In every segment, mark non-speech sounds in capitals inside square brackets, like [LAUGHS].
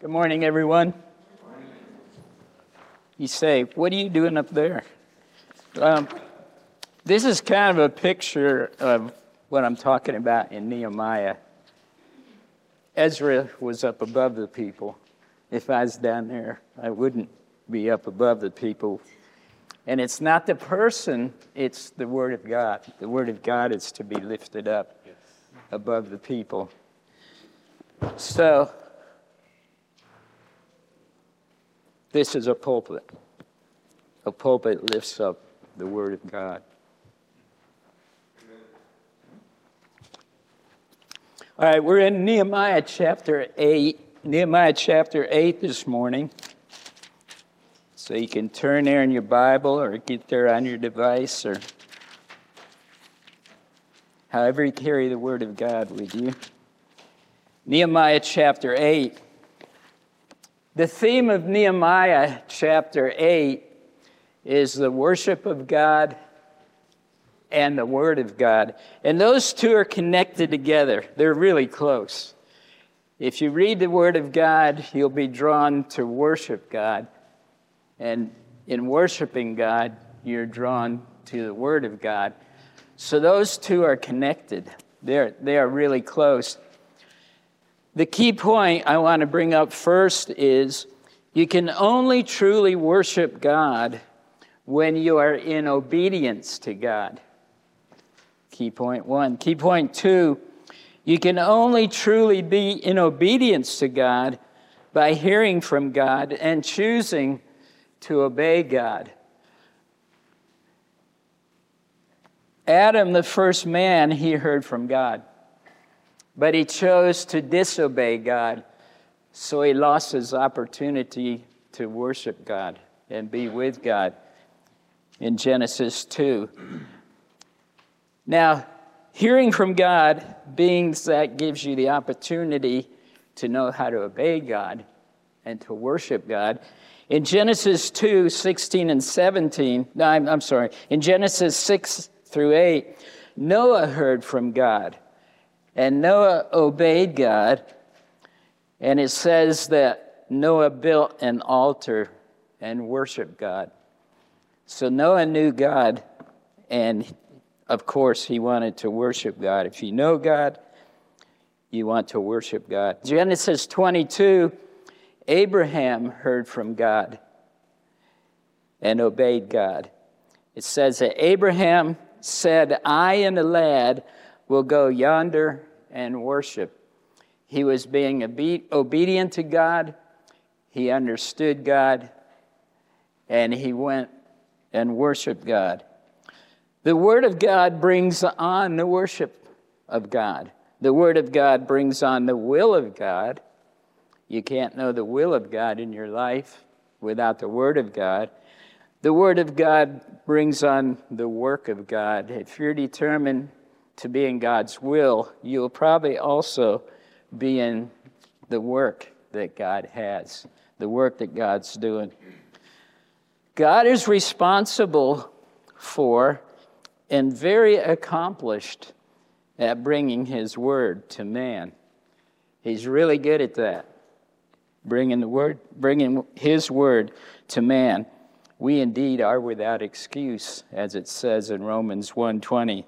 Good morning, everyone. You say, What are you doing up there? Um, this is kind of a picture of what I'm talking about in Nehemiah. Ezra was up above the people. If I was down there, I wouldn't be up above the people. And it's not the person, it's the Word of God. The Word of God is to be lifted up above the people. So, this is a pulpit. A pulpit lifts up the Word of God. All right, we're in Nehemiah chapter 8. Nehemiah chapter 8 this morning. So you can turn there in your Bible or get there on your device or however you carry the Word of God with you. Nehemiah chapter 8. The theme of Nehemiah chapter 8 is the worship of God and the Word of God. And those two are connected together, they're really close. If you read the Word of God, you'll be drawn to worship God. And in worshiping God, you're drawn to the Word of God. So those two are connected, they're, they are really close. The key point I want to bring up first is you can only truly worship God when you are in obedience to God. Key point one. Key point two you can only truly be in obedience to God by hearing from God and choosing to obey God. Adam, the first man, he heard from God, but he chose to disobey God, so he lost his opportunity to worship God and be with God in Genesis 2. Now, hearing from God, being that gives you the opportunity to know how to obey God and to worship God. In Genesis 2 16 and 17, no, I'm, I'm sorry, in Genesis 6 through 8, Noah heard from God, and Noah obeyed God, and it says that Noah built an altar and worshiped God. So Noah knew God, and of course, he wanted to worship God. If you know God, you want to worship God. Genesis 22 Abraham heard from God and obeyed God. It says that Abraham said, I and the lad will go yonder and worship. He was being obedient to God, he understood God, and he went and worshiped God. The Word of God brings on the worship of God. The Word of God brings on the will of God you can't know the will of God in your life without the Word of God. The Word of God brings on the work of God. If you're determined to be in God's will, you'll probably also be in the work that God has, the work that God's doing. God is responsible for and very accomplished at bringing His Word to man. He's really good at that bringing the word, bringing His word to man, we indeed are without excuse, as it says in Romans 1:20.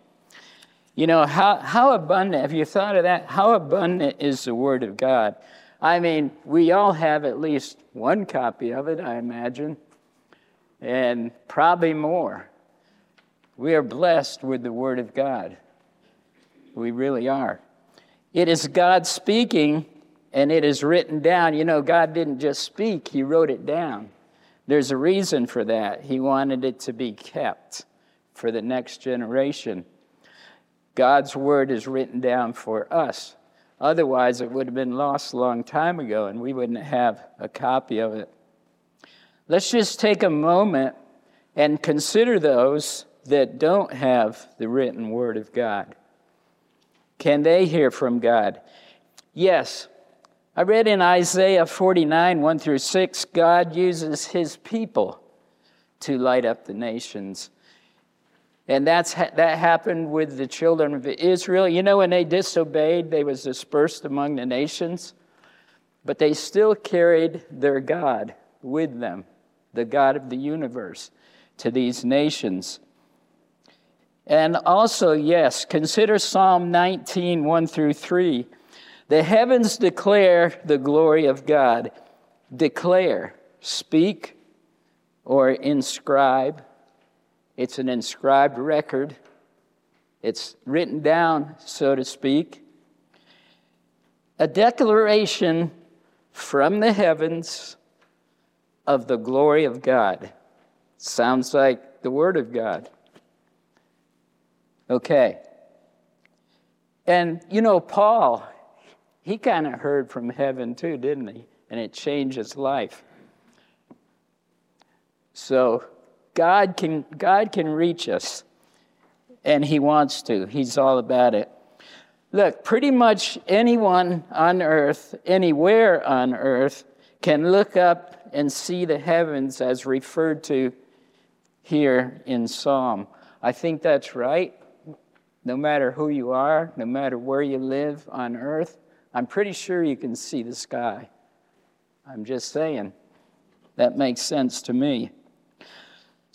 You know how how abundant? Have you thought of that? How abundant is the word of God? I mean, we all have at least one copy of it, I imagine, and probably more. We are blessed with the word of God. We really are. It is God speaking and it is written down. You know, God didn't just speak, He wrote it down. There's a reason for that. He wanted it to be kept for the next generation. God's word is written down for us. Otherwise, it would have been lost a long time ago and we wouldn't have a copy of it. Let's just take a moment and consider those that don't have the written word of God. Can they hear from God? Yes, I read in Isaiah 49, 1 through 6, God uses his people to light up the nations. And that's, that happened with the children of Israel. You know, when they disobeyed, they was dispersed among the nations. but they still carried their God with them, the God of the universe, to these nations. And also, yes, consider Psalm 19, 1 through 3. The heavens declare the glory of God. Declare, speak, or inscribe. It's an inscribed record, it's written down, so to speak. A declaration from the heavens of the glory of God. Sounds like the Word of God. Okay. And you know, Paul, he kind of heard from heaven too, didn't he? And it changed his life. So God can, God can reach us, and he wants to. He's all about it. Look, pretty much anyone on earth, anywhere on earth, can look up and see the heavens as referred to here in Psalm. I think that's right no matter who you are, no matter where you live on earth, I'm pretty sure you can see the sky. I'm just saying. That makes sense to me.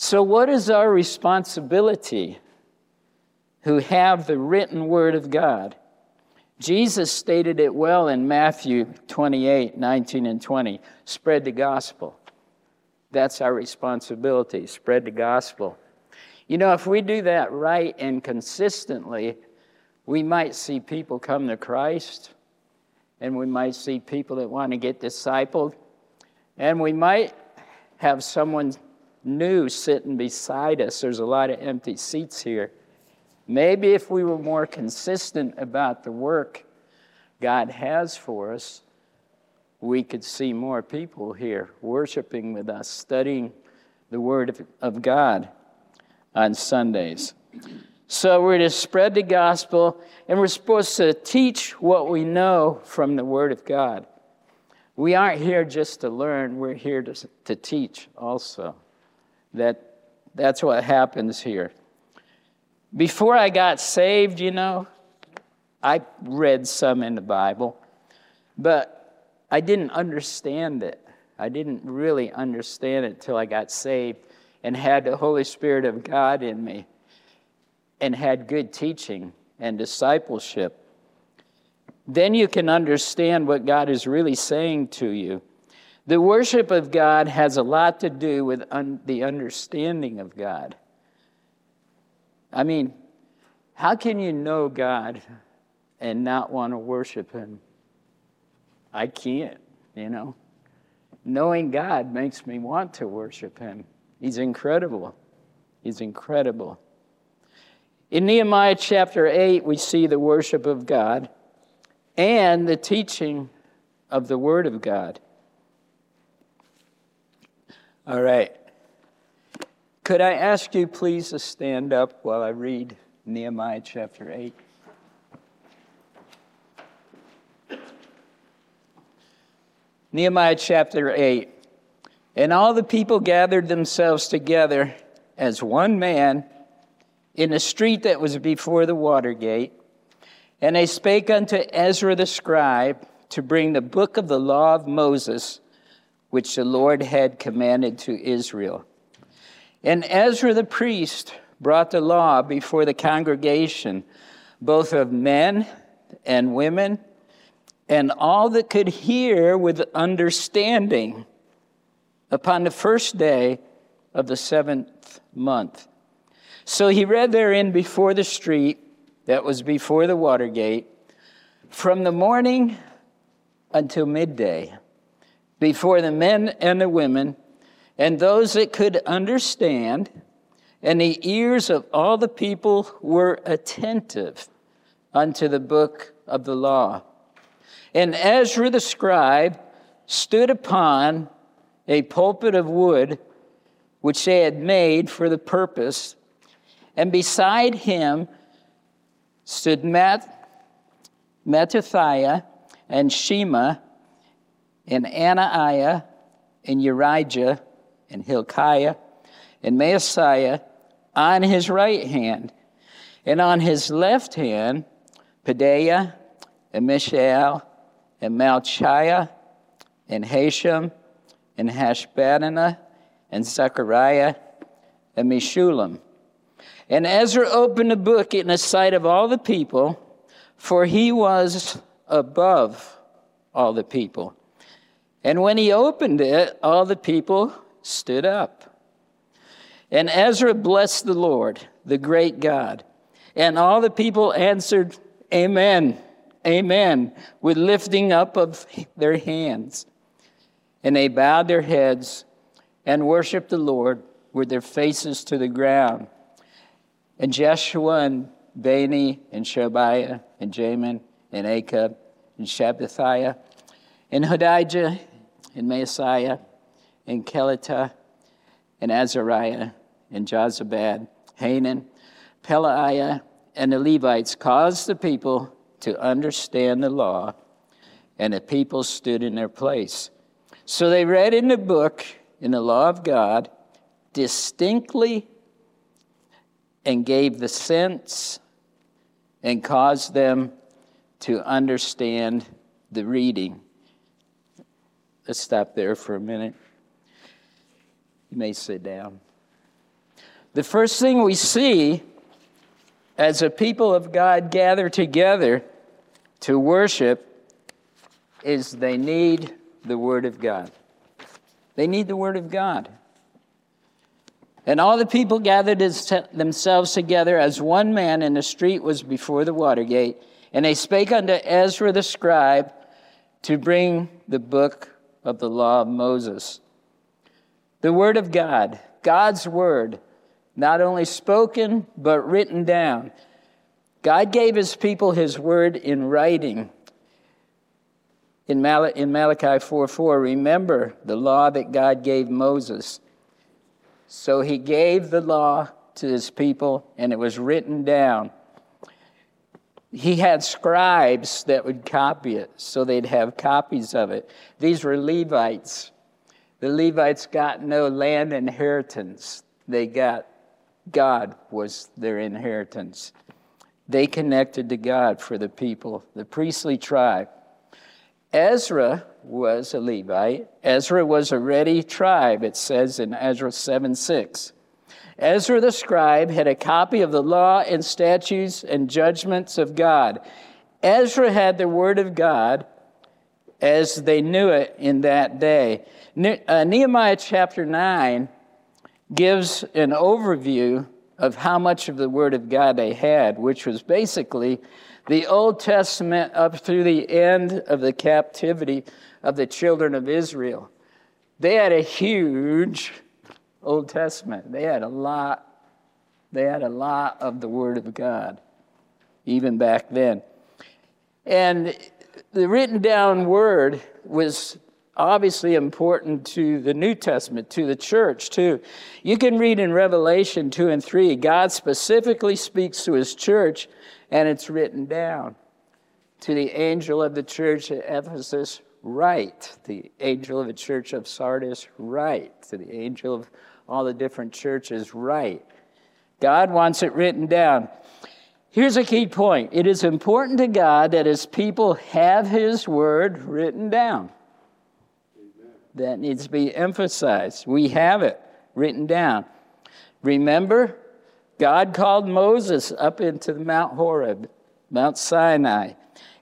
So, what is our responsibility who have the written word of God? Jesus stated it well in Matthew 28 19 and 20. Spread the gospel. That's our responsibility. Spread the gospel. You know, if we do that right and consistently, we might see people come to Christ, and we might see people that want to get discipled, and we might have someone new sitting beside us. There's a lot of empty seats here. Maybe if we were more consistent about the work God has for us, we could see more people here worshiping with us, studying the Word of God on Sundays. So we're to spread the gospel, and we're supposed to teach what we know from the Word of God. We aren't here just to learn, we're here to, to teach also. That, that's what happens here. Before I got saved, you know, I read some in the Bible, but I didn't understand it. I didn't really understand it till I got saved and had the Holy Spirit of God in me and had good teaching and discipleship, then you can understand what God is really saying to you. The worship of God has a lot to do with un- the understanding of God. I mean, how can you know God and not want to worship Him? I can't, you know. Knowing God makes me want to worship Him. He's incredible. He's incredible. In Nehemiah chapter 8, we see the worship of God and the teaching of the Word of God. All right. Could I ask you please to stand up while I read Nehemiah chapter 8? Nehemiah chapter 8. And all the people gathered themselves together as one man in a street that was before the water gate. And they spake unto Ezra the scribe to bring the book of the law of Moses, which the Lord had commanded to Israel. And Ezra the priest brought the law before the congregation, both of men and women, and all that could hear with understanding upon the first day of the seventh month. So he read therein before the street that was before the water gate from the morning until midday, before the men and the women, and those that could understand, and the ears of all the people were attentive unto the book of the law. And Ezra the scribe stood upon a pulpit of wood which they had made for the purpose, and beside him stood Matt, Mattithiah and Shema and Anaiah and Urijah and Hilkiah and Maaseiah on his right hand, and on his left hand, Pedaiah and Mishael and Malchiah and Hashum, and Hashbadana, and Zechariah, and Meshullam. And Ezra opened the book in the sight of all the people, for he was above all the people. And when he opened it, all the people stood up. And Ezra blessed the Lord, the great God. And all the people answered, Amen, Amen, with lifting up of their hands. And they bowed their heads and worshiped the Lord with their faces to the ground. And Jeshua and Bani and Shobiah and Jamin and Akkub and Shabbathiah and Hodijah and Maaseiah and Kelita and Azariah and Jozabad, Hanan, Pelaiah, and the Levites caused the people to understand the law, and the people stood in their place. So they read in the book, in the law of God, distinctly and gave the sense and caused them to understand the reading. Let's stop there for a minute. You may sit down. The first thing we see as a people of God gather together to worship is they need the Word of God. They need the Word of God. And all the people gathered themselves together as one man, and the street was before the water gate. And they spake unto Ezra the scribe to bring the book of the law of Moses. The Word of God, God's Word, not only spoken, but written down. God gave His people His Word in writing. In, Mal- in Malachi 4 4, remember the law that God gave Moses. So He gave the law to His people, and it was written down. He had scribes that would copy it, so they'd have copies of it. These were Levites. The Levites got no land inheritance, they got God was their inheritance. They connected to God for the people, the priestly tribe. Ezra was a Levite. Ezra was a ready tribe, it says in Ezra 7 6. Ezra the scribe had a copy of the law and statutes and judgments of God. Ezra had the word of God as they knew it in that day. Uh, Nehemiah chapter 9 gives an overview of how much of the Word of God they had, which was basically the Old Testament up through the end of the captivity of the children of Israel. They had a huge Old Testament. They had a lot, they had a lot of the Word of God, even back then. And the written down Word was obviously important to the New Testament, to the church, too. You can read in Revelation 2 and 3, God specifically speaks to his church, and it's written down. To the angel of the church at Ephesus, write. The angel of the church of Sardis, write. To the angel of all the different churches, write. God wants it written down. Here's a key point it is important to God that his people have his word written down that needs to be emphasized. We have it written down. Remember, God called Moses up into Mount Horeb, Mount Sinai,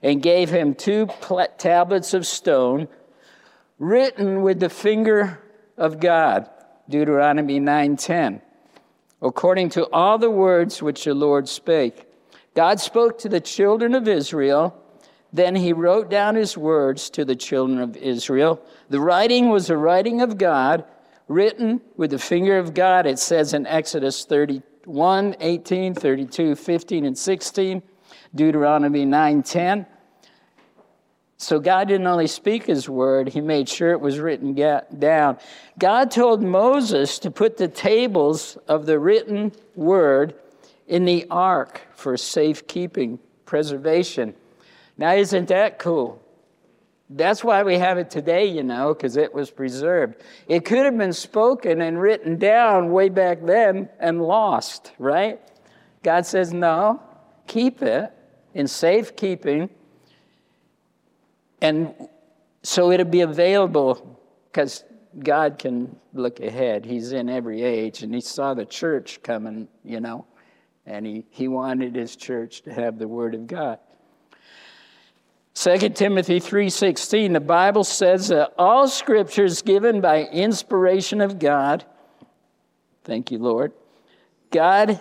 and gave him two tablets of stone written with the finger of God, Deuteronomy 9:10. According to all the words which the Lord spake, God spoke to the children of Israel then he wrote down his words to the children of Israel. The writing was the writing of God, written with the finger of God, it says in Exodus 31, 18, 32, 15, and 16, Deuteronomy 9, 10. So God didn't only speak his word, he made sure it was written down. God told Moses to put the tables of the written word in the ark for safekeeping, preservation. Now, isn't that cool? That's why we have it today, you know, because it was preserved. It could have been spoken and written down way back then and lost, right? God says, no, keep it in safekeeping. And so it'll be available because God can look ahead. He's in every age, and He saw the church coming, you know, and He, he wanted His church to have the Word of God. 2 Timothy 3:16 the Bible says that all scripture is given by inspiration of God. Thank you, Lord. God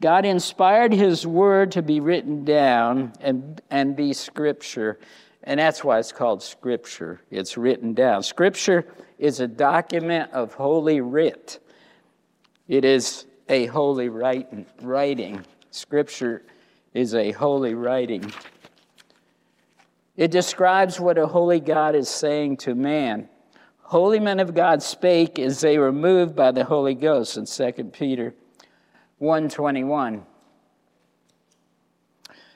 God inspired his word to be written down and, and be scripture. And that's why it's called scripture. It's written down. Scripture is a document of holy writ. It is a holy writing. Scripture is a holy writing. It describes what a holy God is saying to man. Holy men of God spake as they were moved by the Holy Ghost in 2 Peter 121.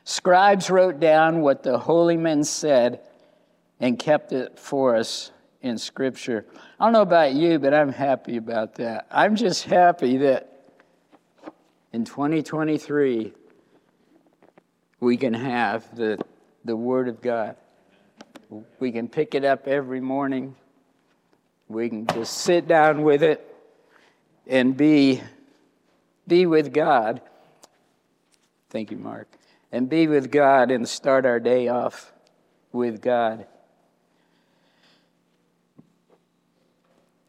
Scribes wrote down what the holy men said and kept it for us in Scripture. I don't know about you, but I'm happy about that. I'm just happy that in 2023 we can have the the Word of God. We can pick it up every morning. We can just sit down with it and be, be with God. Thank you, Mark. And be with God and start our day off with God.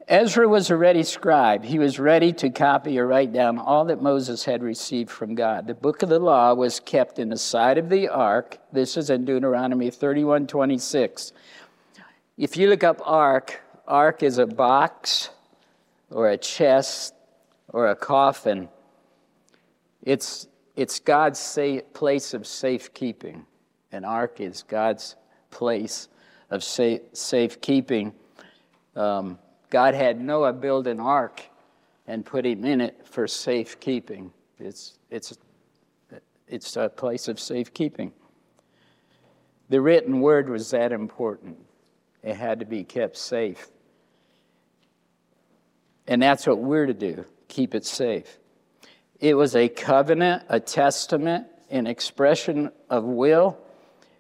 Ezra was a ready scribe. He was ready to copy or write down all that Moses had received from God. The book of the law was kept in the side of the ark. This is in Deuteronomy 31 26. If you look up ark, ark is a box or a chest or a coffin. It's, it's God's place of safekeeping. An ark is God's place of safe, safekeeping. Um, God had Noah build an ark and put him in it for safekeeping. It's, it's, it's a place of safekeeping. The written word was that important, it had to be kept safe. And that's what we're to do keep it safe. It was a covenant, a testament, an expression of will.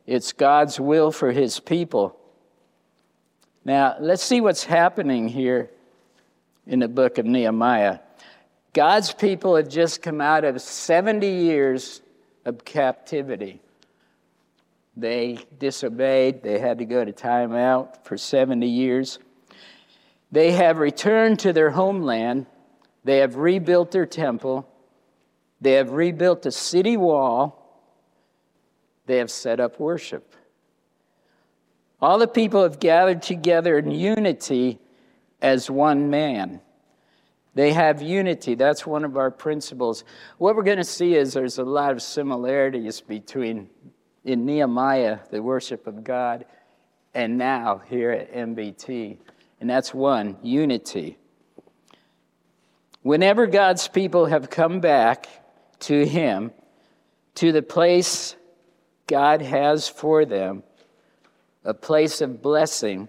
It's God's will for his people. Now, let's see what's happening here in the book of Nehemiah. God's people have just come out of 70 years of captivity. They disobeyed, they had to go to timeout for 70 years. They have returned to their homeland, they have rebuilt their temple, they have rebuilt the city wall, they have set up worship. All the people have gathered together in unity as one man. They have unity. That's one of our principles. What we're going to see is there's a lot of similarities between in Nehemiah, the worship of God, and now here at MBT. And that's one unity. Whenever God's people have come back to Him, to the place God has for them, a place of blessing,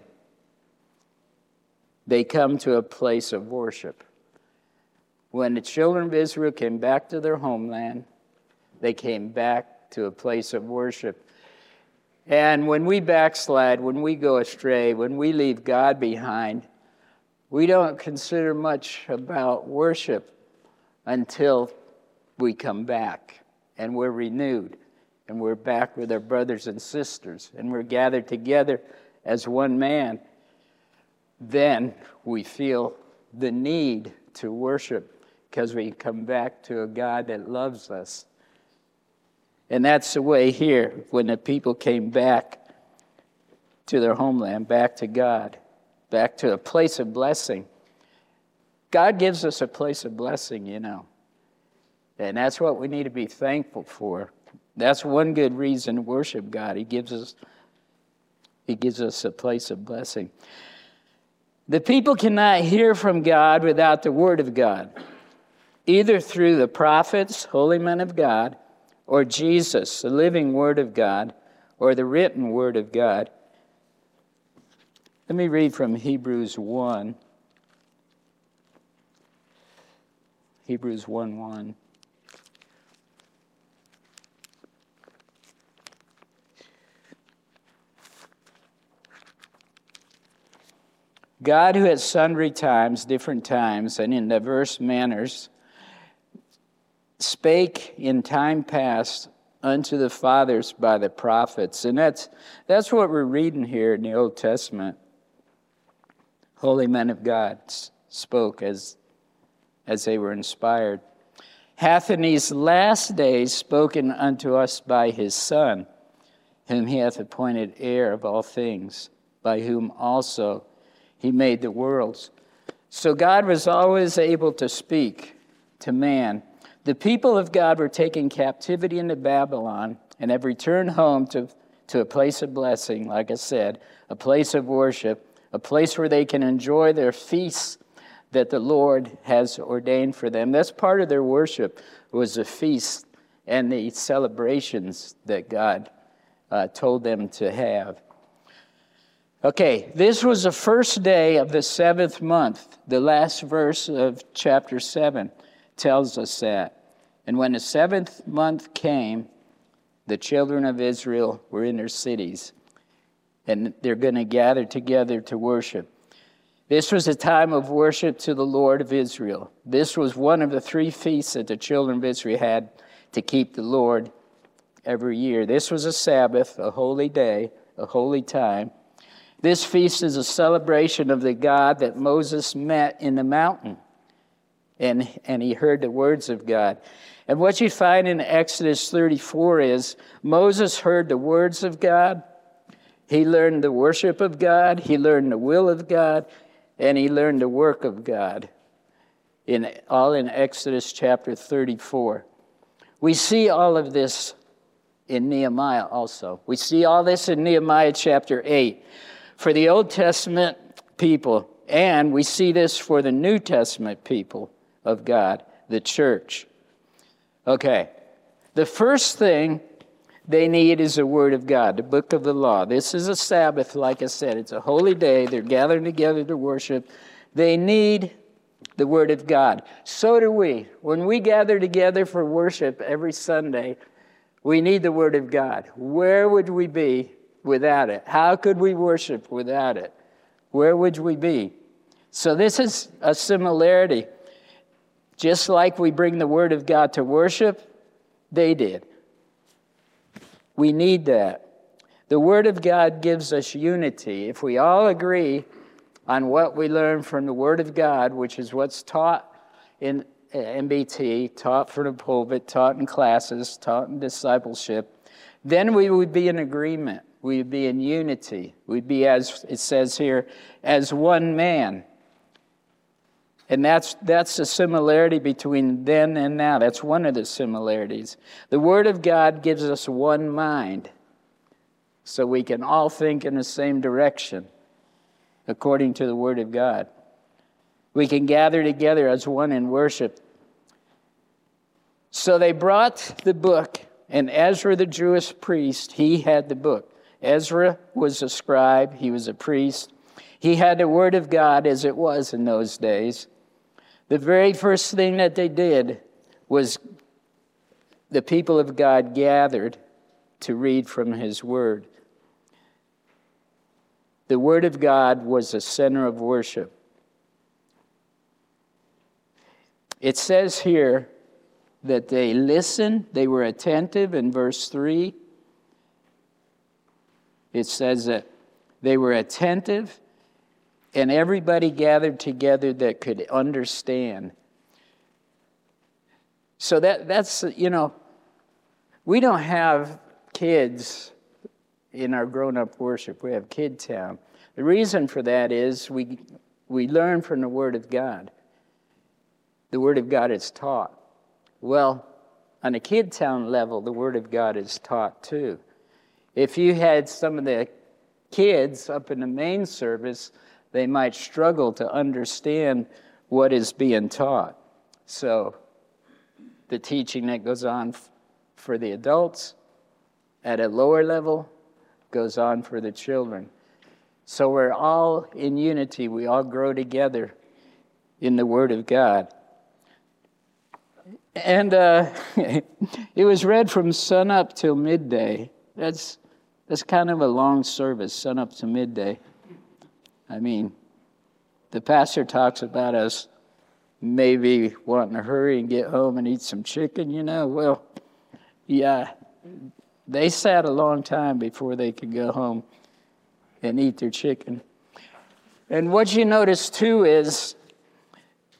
they come to a place of worship. When the children of Israel came back to their homeland, they came back to a place of worship. And when we backslide, when we go astray, when we leave God behind, we don't consider much about worship until we come back and we're renewed and we're back with our brothers and sisters and we're gathered together as one man, then we feel the need to worship because we come back to a God that loves us. And that's the way here when the people came back to their homeland, back to God, back to a place of blessing. God gives us a place of blessing, you know. And that's what we need to be thankful for. That's one good reason to worship God. He gives us he gives us a place of blessing. The people cannot hear from God without the word of God, either through the prophets, holy men of God, or Jesus, the living word of God, or the written word of God. Let me read from Hebrews 1. Hebrews 1 1. God, who at sundry times, different times, and in diverse manners, spake in time past unto the fathers by the prophets. And that's, that's what we're reading here in the Old Testament. Holy men of God spoke as, as they were inspired. Hath in these last days spoken unto us by his Son, whom he hath appointed heir of all things, by whom also he made the worlds. So God was always able to speak to man the people of God were taken captivity into Babylon and have returned home to, to a place of blessing, like I said, a place of worship, a place where they can enjoy their feasts that the Lord has ordained for them. That's part of their worship was the feast and the celebrations that God uh, told them to have. Okay, this was the first day of the seventh month, the last verse of chapter 7 tells us that. And when the seventh month came, the children of Israel were in their cities, and they're going to gather together to worship. This was a time of worship to the Lord of Israel. This was one of the three feasts that the children of Israel had to keep the Lord every year. This was a Sabbath, a holy day, a holy time. This feast is a celebration of the God that Moses met in the mountain and, and he heard the words of God. And what you find in Exodus 34 is Moses heard the words of God, he learned the worship of God, he learned the will of God, and he learned the work of God. In, all in Exodus chapter 34. We see all of this in Nehemiah also. We see all this in Nehemiah chapter 8. For the Old Testament people, and we see this for the New Testament people of God, the church. Okay, the first thing they need is the Word of God, the book of the law. This is a Sabbath, like I said, it's a holy day. They're gathering together to worship. They need the Word of God. So do we. When we gather together for worship every Sunday, we need the Word of God. Where would we be without it? How could we worship without it? Where would we be? So, this is a similarity. Just like we bring the Word of God to worship, they did. We need that. The Word of God gives us unity. If we all agree on what we learn from the Word of God, which is what's taught in uh, MBT, taught from the pulpit, taught in classes, taught in discipleship, then we would be in agreement. We'd be in unity. We'd be, as it says here, as one man. And that's, that's the similarity between then and now. That's one of the similarities. The Word of God gives us one mind, so we can all think in the same direction according to the Word of God. We can gather together as one in worship. So they brought the book, and Ezra, the Jewish priest, he had the book. Ezra was a scribe, he was a priest. He had the Word of God as it was in those days. The very first thing that they did was the people of God gathered to read from His Word. The Word of God was the center of worship. It says here that they listened, they were attentive in verse 3. It says that they were attentive and everybody gathered together that could understand. So that, that's, you know, we don't have kids in our grown up worship, we have Kid Town. The reason for that is we, we learn from the Word of God. The Word of God is taught. Well, on a Kid Town level, the Word of God is taught too. If you had some of the kids up in the main service, they might struggle to understand what is being taught. So, the teaching that goes on for the adults at a lower level goes on for the children. So, we're all in unity, we all grow together in the Word of God. And uh, [LAUGHS] it was read from sun up till midday. That's, that's kind of a long service, sun up to midday. I mean, the pastor talks about us maybe wanting to hurry and get home and eat some chicken, you know. Well, yeah, they sat a long time before they could go home and eat their chicken. And what you notice too is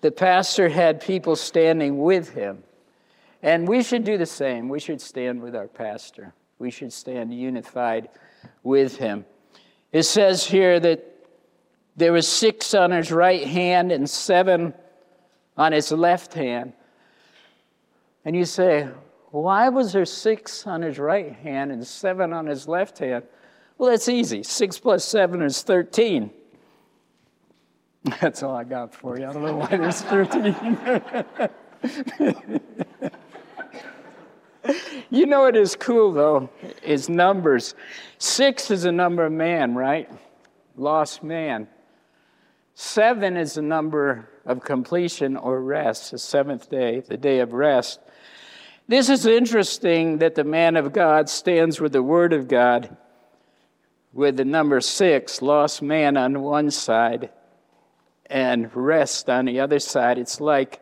the pastor had people standing with him. And we should do the same. We should stand with our pastor. We should stand unified with him. It says here that there was six on his right hand and seven on his left hand. And you say, why was there six on his right hand and seven on his left hand? Well, that's easy. Six plus seven is 13. [LAUGHS] That's all I got for you. I don't know why there's 13. [LAUGHS] [LAUGHS] you know what is cool, though, is numbers. Six is a number of man, right? Lost man. Seven is the number of completion or rest, the seventh day, the day of rest. This is interesting that the man of God stands with the word of God with the number six, lost man on one side and rest on the other side. It's like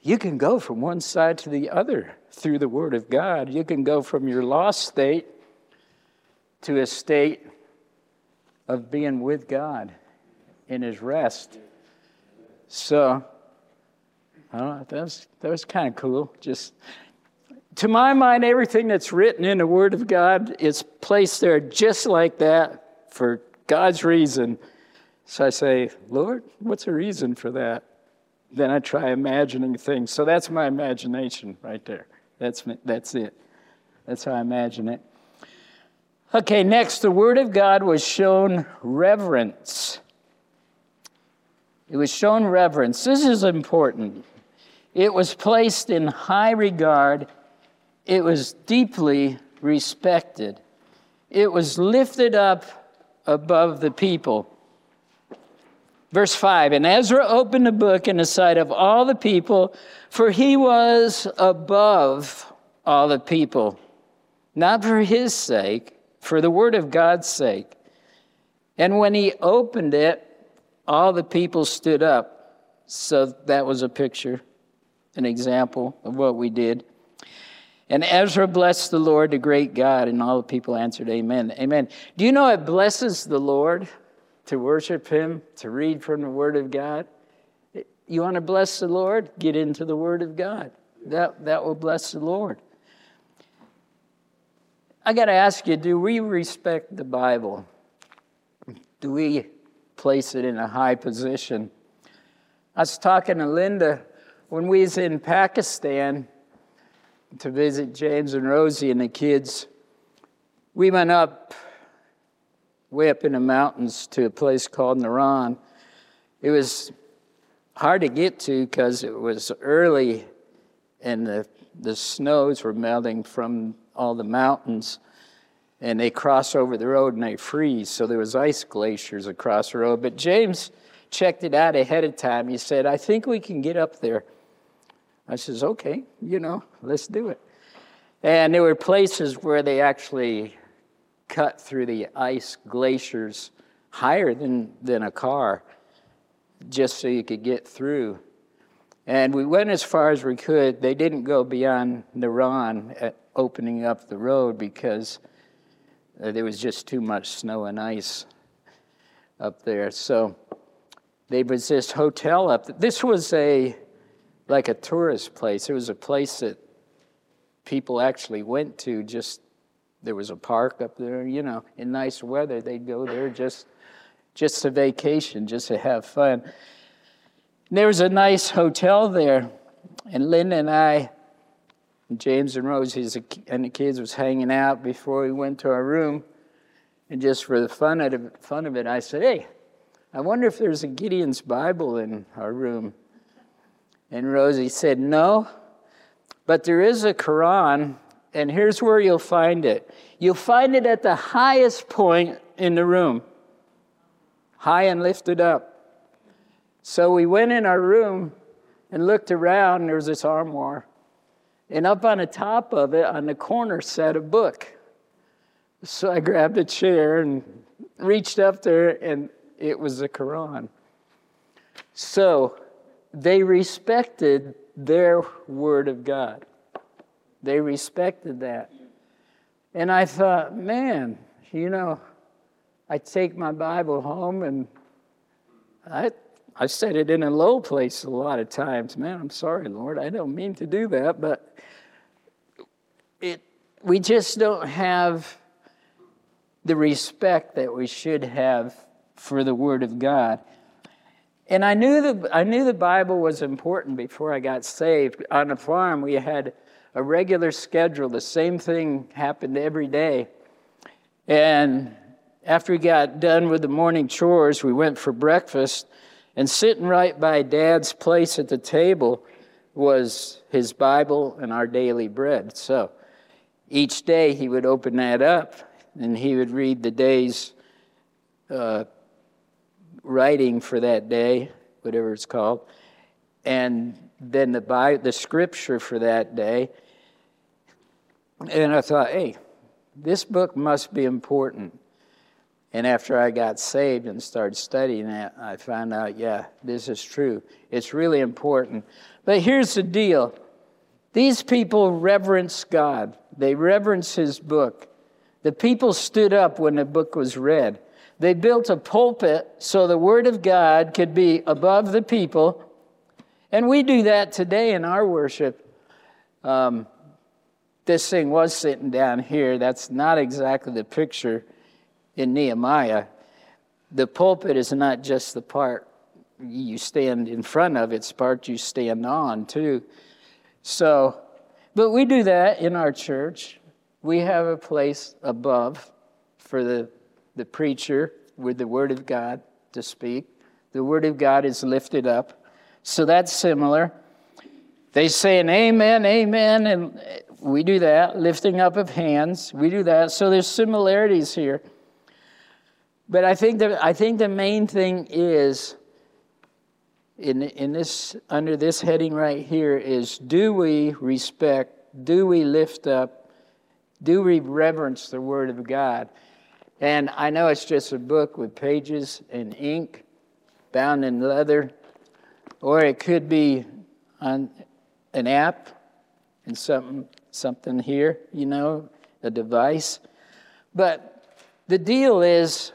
you can go from one side to the other through the word of God. You can go from your lost state to a state of being with God in his rest. So, I don't know, that was, that was kind of cool. Just to my mind, everything that's written in the Word of God is placed there just like that for God's reason. So I say, Lord, what's the reason for that? Then I try imagining things. So that's my imagination right there. That's, that's it. That's how I imagine it. Okay, next, the Word of God was shown reverence. It was shown reverence. This is important. It was placed in high regard. It was deeply respected. It was lifted up above the people. Verse 5 And Ezra opened the book in the sight of all the people, for he was above all the people, not for his sake, for the word of God's sake. And when he opened it, all the people stood up. So that was a picture, an example of what we did. And Ezra blessed the Lord, the great God, and all the people answered, Amen. Amen. Do you know it blesses the Lord to worship Him, to read from the Word of God? You want to bless the Lord? Get into the Word of God. That, that will bless the Lord. I got to ask you do we respect the Bible? Do we place it in a high position. I was talking to Linda when we was in Pakistan to visit James and Rosie and the kids. We went up way up in the mountains to a place called Naran. It was hard to get to because it was early and the, the snows were melting from all the mountains and they cross over the road and they freeze. So there was ice glaciers across the road. But James checked it out ahead of time. He said, I think we can get up there. I says, okay, you know, let's do it. And there were places where they actually cut through the ice glaciers higher than, than a car just so you could get through. And we went as far as we could. They didn't go beyond Naran at opening up the road because uh, there was just too much snow and ice up there. So there was this hotel up. This was a like a tourist place. It was a place that people actually went to. Just there was a park up there. You know, in nice weather, they'd go there just just to vacation, just to have fun. And there was a nice hotel there, and Lynn and I and James and Rosie and the kids was hanging out before we went to our room. And just for the fun of fun of it, I said, Hey, I wonder if there's a Gideon's Bible in our room. And Rosie said, No, but there is a Quran, and here's where you'll find it. You'll find it at the highest point in the room, high and lifted up. So we went in our room and looked around, and there was this armoire. And up on the top of it, on the corner, sat a book. So I grabbed a chair and reached up there, and it was the Quran. So they respected their word of God. They respected that. And I thought, man, you know, I take my Bible home and I I said it in a low place a lot of times. Man, I'm sorry, Lord. I don't mean to do that, but it we just don't have the respect that we should have for the Word of God. And I knew the, I knew the Bible was important before I got saved. On the farm, we had a regular schedule. The same thing happened every day. And after we got done with the morning chores, we went for breakfast. And sitting right by Dad's place at the table was his Bible and our daily bread. So each day he would open that up and he would read the day's uh, writing for that day, whatever it's called, and then the Bible, the scripture for that day. And I thought, hey, this book must be important. And after I got saved and started studying it, I found out, yeah, this is true. It's really important. But here's the deal these people reverence God, they reverence His book. The people stood up when the book was read. They built a pulpit so the Word of God could be above the people. And we do that today in our worship. Um, this thing was sitting down here. That's not exactly the picture in Nehemiah. The pulpit is not just the part you stand in front of, it's part you stand on too. So, but we do that in our church. We have a place above for the the preacher with the Word of God to speak. The Word of God is lifted up. So that's similar. They say an amen, amen, and we do that, lifting up of hands. We do that. So there's similarities here. But I think that I think the main thing is in, in this under this heading right here is do we respect, do we lift up, do we reverence the word of God? And I know it's just a book with pages and ink bound in leather, or it could be on an app and something, something here, you know, a device. But the deal is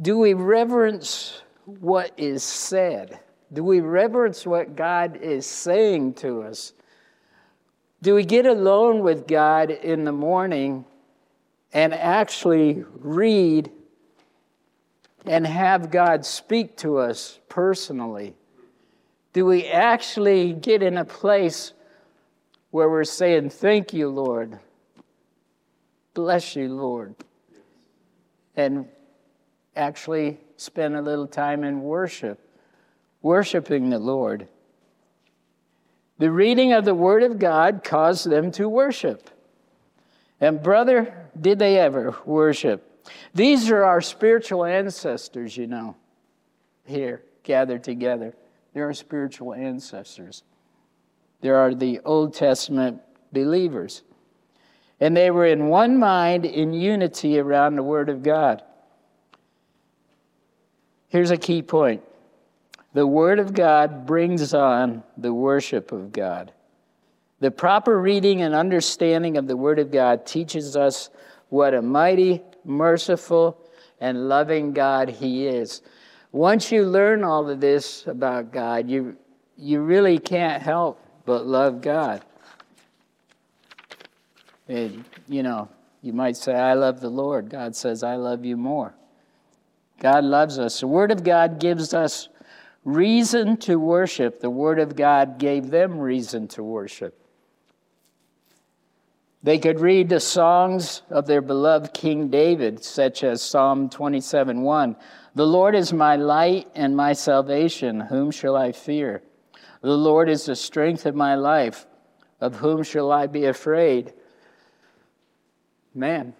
do we reverence what is said? Do we reverence what God is saying to us? Do we get alone with God in the morning and actually read and have God speak to us personally? Do we actually get in a place where we're saying, Thank you, Lord? Bless you, Lord. And actually spend a little time in worship, worshiping the Lord. The reading of the Word of God caused them to worship. And, brother, did they ever worship? These are our spiritual ancestors, you know, here gathered together. They're our spiritual ancestors. There are the Old Testament believers. And they were in one mind, in unity around the Word of God. Here's a key point the Word of God brings on the worship of God. The proper reading and understanding of the Word of God teaches us what a mighty, merciful, and loving God He is. Once you learn all of this about God, you, you really can't help but love God. And, you know, you might say, I love the Lord. God says, I love you more. God loves us. The Word of God gives us reason to worship. The Word of God gave them reason to worship. They could read the songs of their beloved King David, such as Psalm 27 1. The Lord is my light and my salvation. Whom shall I fear? The Lord is the strength of my life. Of whom shall I be afraid? Man,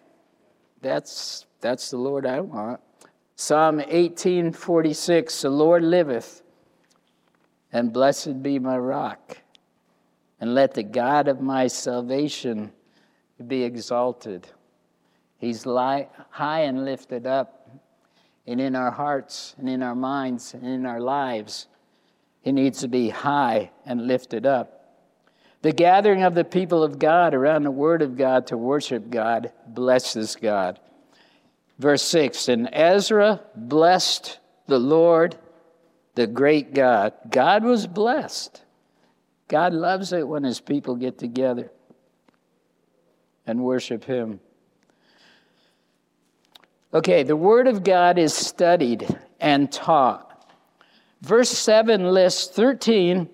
that's, that's the Lord I want. Psalm 18 46 The Lord liveth, and blessed be my rock, and let the God of my salvation be exalted. He's high and lifted up. and in our hearts and in our minds and in our lives. It needs to be high and lifted up. The gathering of the people of God around the Word of God to worship God blesses God. Verse 6 And Ezra blessed the Lord, the great God. God was blessed. God loves it when his people get together and worship him. Okay, the Word of God is studied and taught. Verse 7 lists 13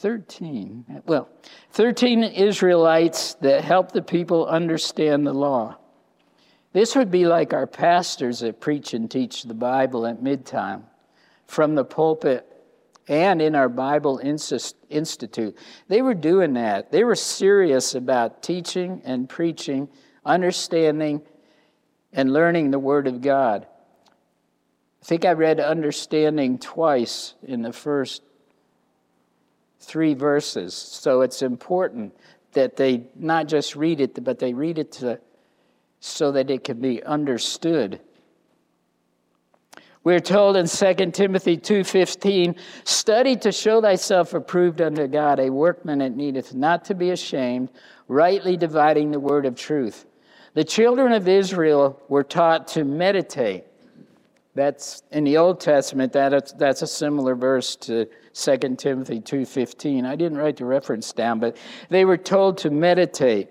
13, well, 13 Israelites that help the people understand the law. This would be like our pastors that preach and teach the Bible at Midtown from the pulpit and in our Bible Institute. They were doing that. They were serious about teaching and preaching, understanding and learning the Word of God. I think I read understanding twice in the first three verses. So it's important that they not just read it, but they read it to, so that it can be understood. We're told in 2 Timothy 2:15, "Study to show thyself approved unto God, a workman that needeth not to be ashamed, rightly dividing the word of truth." The children of Israel were taught to meditate. That's in the Old Testament, that, that's a similar verse to 2 Timothy 2:15. I didn't write the reference down, but they were told to meditate,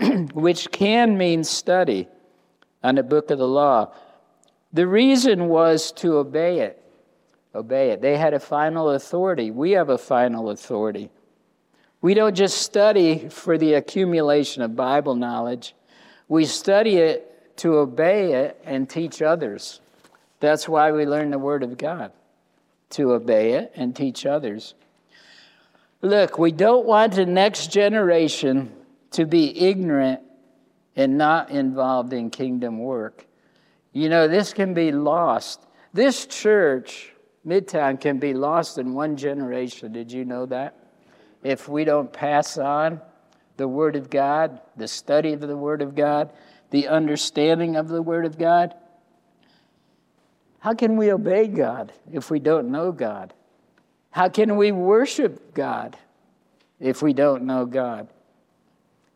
[CLEARS THROAT] which can mean study on the book of the law. The reason was to obey it. Obey it. They had a final authority. We have a final authority. We don't just study for the accumulation of Bible knowledge. We study it to obey it and teach others. That's why we learn the Word of God to obey it and teach others. Look, we don't want the next generation to be ignorant and not involved in kingdom work. You know, this can be lost. This church, Midtown, can be lost in one generation. Did you know that? If we don't pass on the Word of God, the study of the Word of God, the understanding of the Word of God, how can we obey God if we don't know God? How can we worship God if we don't know God?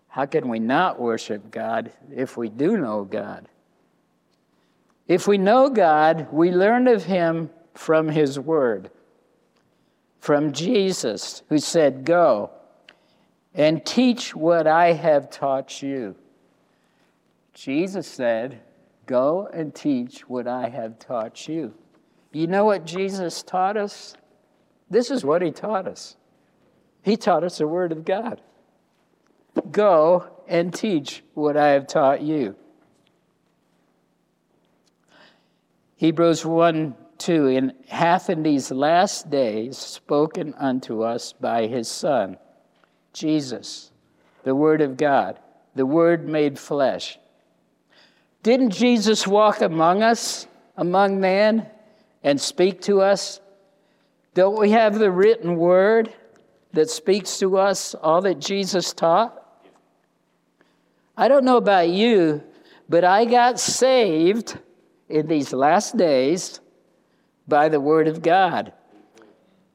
How can we not worship God if we do know God? If we know God, we learn of Him from His Word, from Jesus, who said, Go and teach what I have taught you. Jesus said, Go and teach what I have taught you. You know what Jesus taught us? This is what he taught us. He taught us the Word of God. Go and teach what I have taught you. Hebrews 1 2 in hath in these last days spoken unto us by his Son, Jesus, the Word of God, the Word made flesh didn't Jesus walk among us, among men, and speak to us? Don't we have the written word that speaks to us all that Jesus taught? I don't know about you, but I got saved in these last days by the Word of God.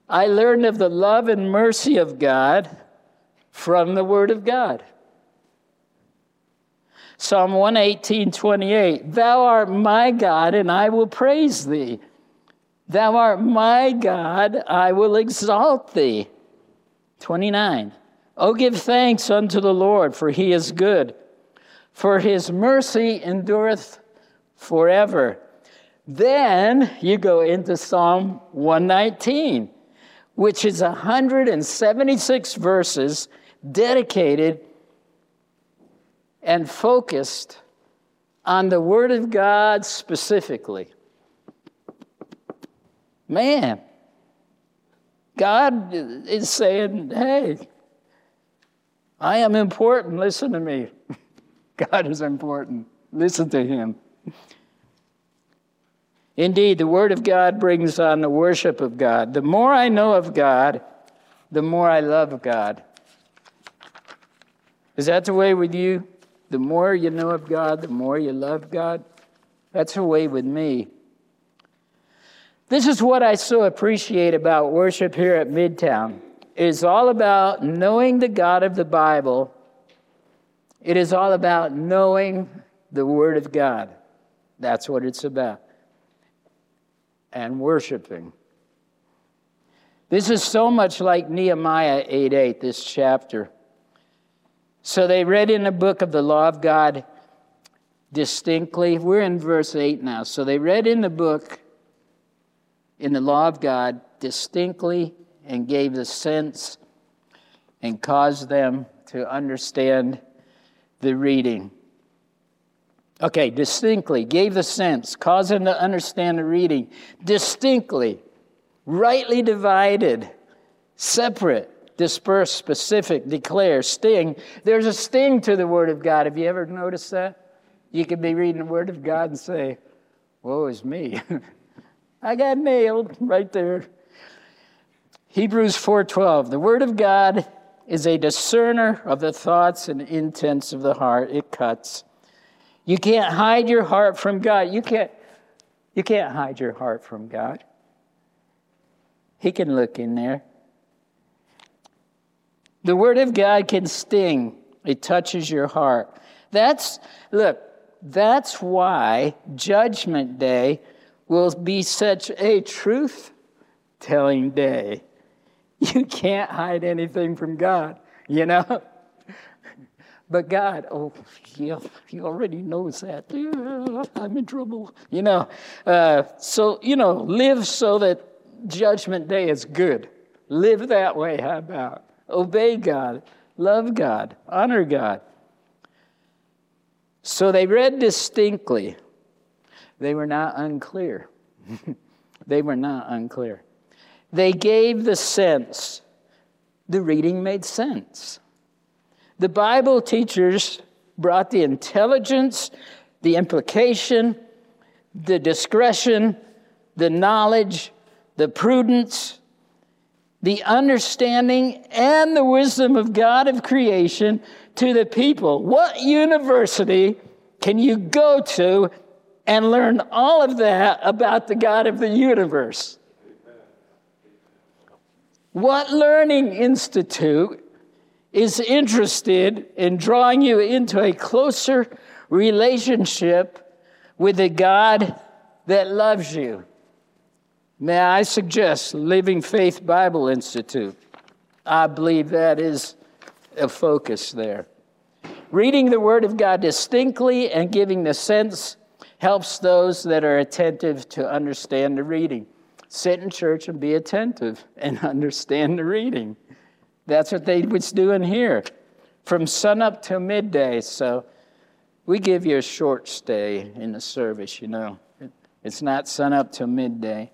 I learned of the love and mercy of God from the Word of God. Psalm 118, 28. Thou art my God, and I will praise thee. Thou art my God, I will exalt thee. 29. Oh, give thanks unto the Lord, for he is good, for his mercy endureth forever. Then you go into Psalm 119, which is 176 verses dedicated and focused on the Word of God specifically. Man, God is saying, hey, I am important. Listen to me. [LAUGHS] God is important. Listen to Him. Indeed, the Word of God brings on the worship of God. The more I know of God, the more I love God. Is that the way with you? The more you know of God, the more you love God. That's the way with me. This is what I so appreciate about worship here at Midtown. It is all about knowing the God of the Bible. It is all about knowing the Word of God. That's what it's about. And worshiping. This is so much like Nehemiah 8 8, this chapter. So they read in the book of the law of God distinctly. We're in verse 8 now. So they read in the book, in the law of God, distinctly and gave the sense and caused them to understand the reading. Okay, distinctly, gave the sense, caused them to understand the reading. Distinctly, rightly divided, separate, disperse, specific, declare, sting. There's a sting to the Word of God. Have you ever noticed that? You could be reading the Word of God and say, Woe is me. [LAUGHS] I got nailed right there. Hebrews 4:12 The word of God is a discerner of the thoughts and intents of the heart. It cuts. You can't hide your heart from God. You can't you can't hide your heart from God. He can look in there. The word of God can sting. It touches your heart. That's look, that's why judgment day will be such a truth telling day. You can't hide anything from God, you know? [LAUGHS] But God, oh, yeah, He already knows that. I'm in trouble, you know. Uh, so, you know, live so that Judgment Day is good. Live that way, how about? Obey God, love God, honor God. So they read distinctly. They were not unclear. [LAUGHS] they were not unclear. They gave the sense. The reading made sense. The Bible teachers brought the intelligence, the implication, the discretion, the knowledge, the prudence, the understanding, and the wisdom of God of creation to the people. What university can you go to and learn all of that about the God of the universe? What learning institute is interested in drawing you into a closer relationship with the God that loves you? May I suggest Living Faith Bible Institute? I believe that is a focus there. Reading the Word of God distinctly and giving the sense helps those that are attentive to understand the reading sit in church and be attentive and [LAUGHS] understand the reading. That's what they was doing here from sunup till midday. So we give you a short stay in the service, you know. It's not sunup till midday.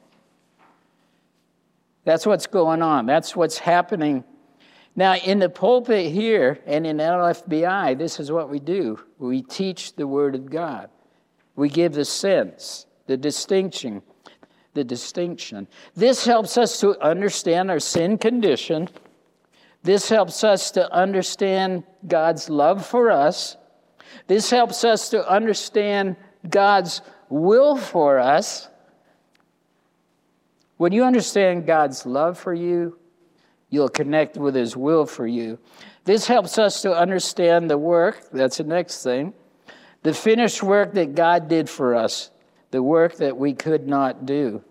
That's what's going on. That's what's happening. Now, in the pulpit here and in LFBI, this is what we do we teach the Word of God, we give the sense, the distinction, the distinction. This helps us to understand our sin condition. This helps us to understand God's love for us. This helps us to understand God's will for us. When you understand God's love for you, you'll connect with His will for you. This helps us to understand the work, that's the next thing, the finished work that God did for us, the work that we could not do.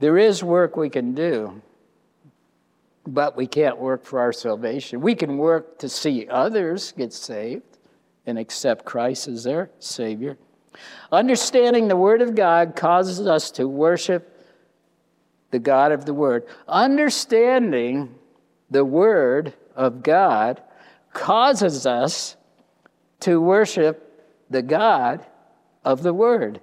There is work we can do, but we can't work for our salvation. We can work to see others get saved and accept Christ as their Savior. Understanding the Word of God causes us to worship the God of the Word. Understanding the Word of God causes us to worship the God of the Word.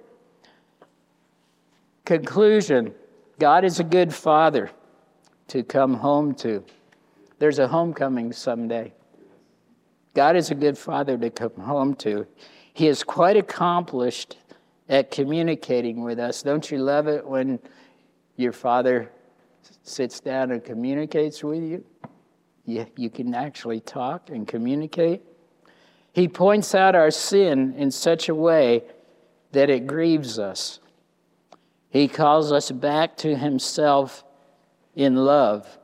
Conclusion God is a good father to come home to. There's a homecoming someday. God is a good father to come home to. He is quite accomplished at communicating with us. Don't you love it when your father sits down and communicates with you? You, you can actually talk and communicate. He points out our sin in such a way that it grieves us. He calls us back to Himself in love.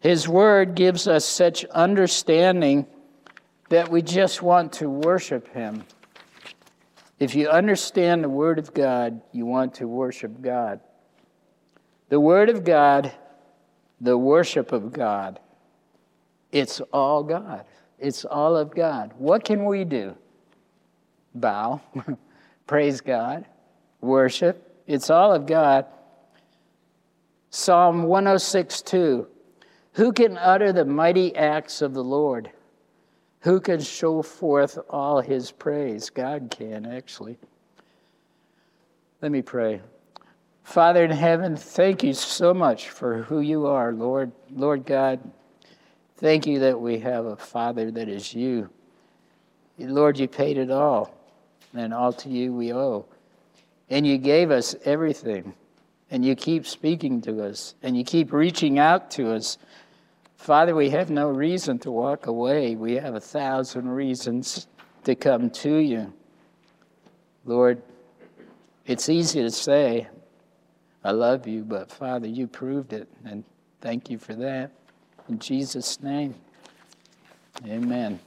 His Word gives us such understanding that we just want to worship Him. If you understand the Word of God, you want to worship God. The Word of God, the worship of God, it's all God. It's all of God. What can we do? Bow, [LAUGHS] praise God, worship. It's all of God. Psalm 106 2. Who can utter the mighty acts of the Lord? Who can show forth all his praise? God can, actually. Let me pray. Father in heaven, thank you so much for who you are, Lord. Lord God, thank you that we have a Father that is you. Lord, you paid it all, and all to you we owe. And you gave us everything, and you keep speaking to us, and you keep reaching out to us Father, we have no reason to walk away. We have a thousand reasons to come to you. Lord, it's easy to say, I love you, but Father, you proved it, and thank you for that. In Jesus' name, amen.